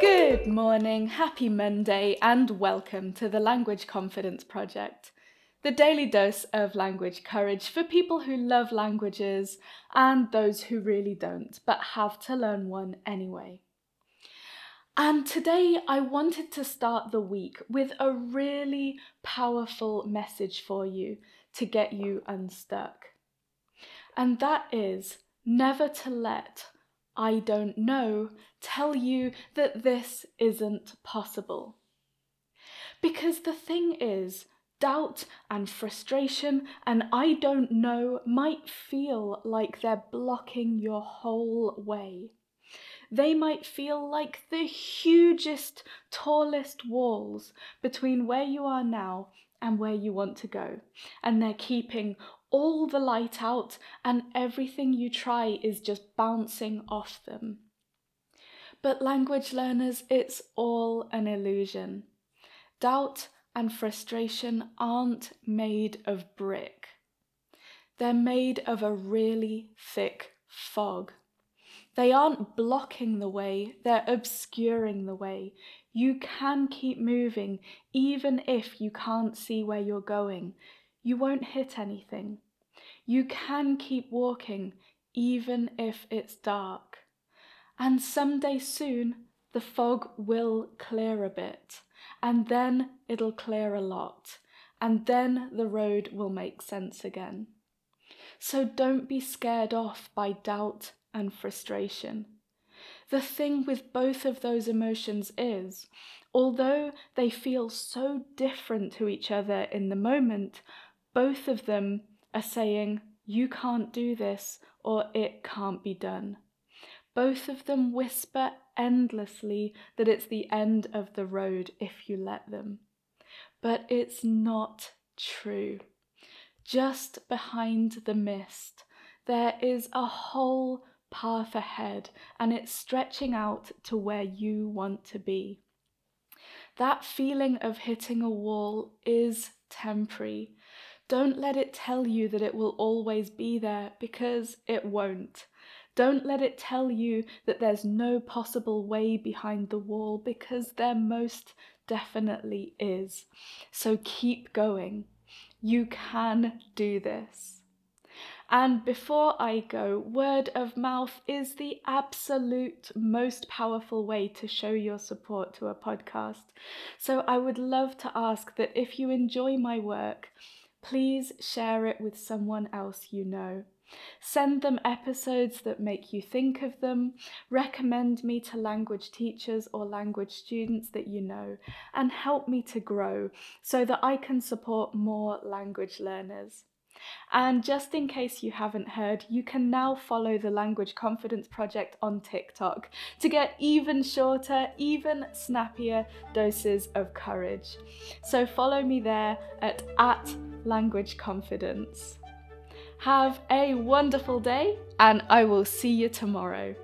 Good morning, happy Monday, and welcome to the Language Confidence Project, the daily dose of language courage for people who love languages and those who really don't, but have to learn one anyway. And today I wanted to start the week with a really powerful message for you to get you unstuck. And that is never to let I don't know tell you that this isn't possible. Because the thing is, doubt and frustration and I don't know might feel like they're blocking your whole way. They might feel like the hugest, tallest walls between where you are now and where you want to go, and they're keeping all the light out, and everything you try is just bouncing off them. But language learners, it's all an illusion. Doubt and frustration aren't made of brick. They're made of a really thick fog. They aren't blocking the way, they're obscuring the way. You can keep moving even if you can't see where you're going. You won't hit anything. You can keep walking even if it's dark. And someday soon, the fog will clear a bit, and then it'll clear a lot, and then the road will make sense again. So don't be scared off by doubt and frustration. The thing with both of those emotions is, although they feel so different to each other in the moment, both of them are saying, You can't do this, or it can't be done. Both of them whisper endlessly that it's the end of the road if you let them. But it's not true. Just behind the mist, there is a whole path ahead, and it's stretching out to where you want to be. That feeling of hitting a wall is temporary. Don't let it tell you that it will always be there because it won't. Don't let it tell you that there's no possible way behind the wall because there most definitely is. So keep going. You can do this. And before I go, word of mouth is the absolute most powerful way to show your support to a podcast. So I would love to ask that if you enjoy my work, please share it with someone else you know. Send them episodes that make you think of them, recommend me to language teachers or language students that you know, and help me to grow so that I can support more language learners. And just in case you haven't heard, you can now follow the Language Confidence Project on TikTok to get even shorter, even snappier doses of courage. So follow me there at, at Language Confidence. Have a wonderful day, and I will see you tomorrow.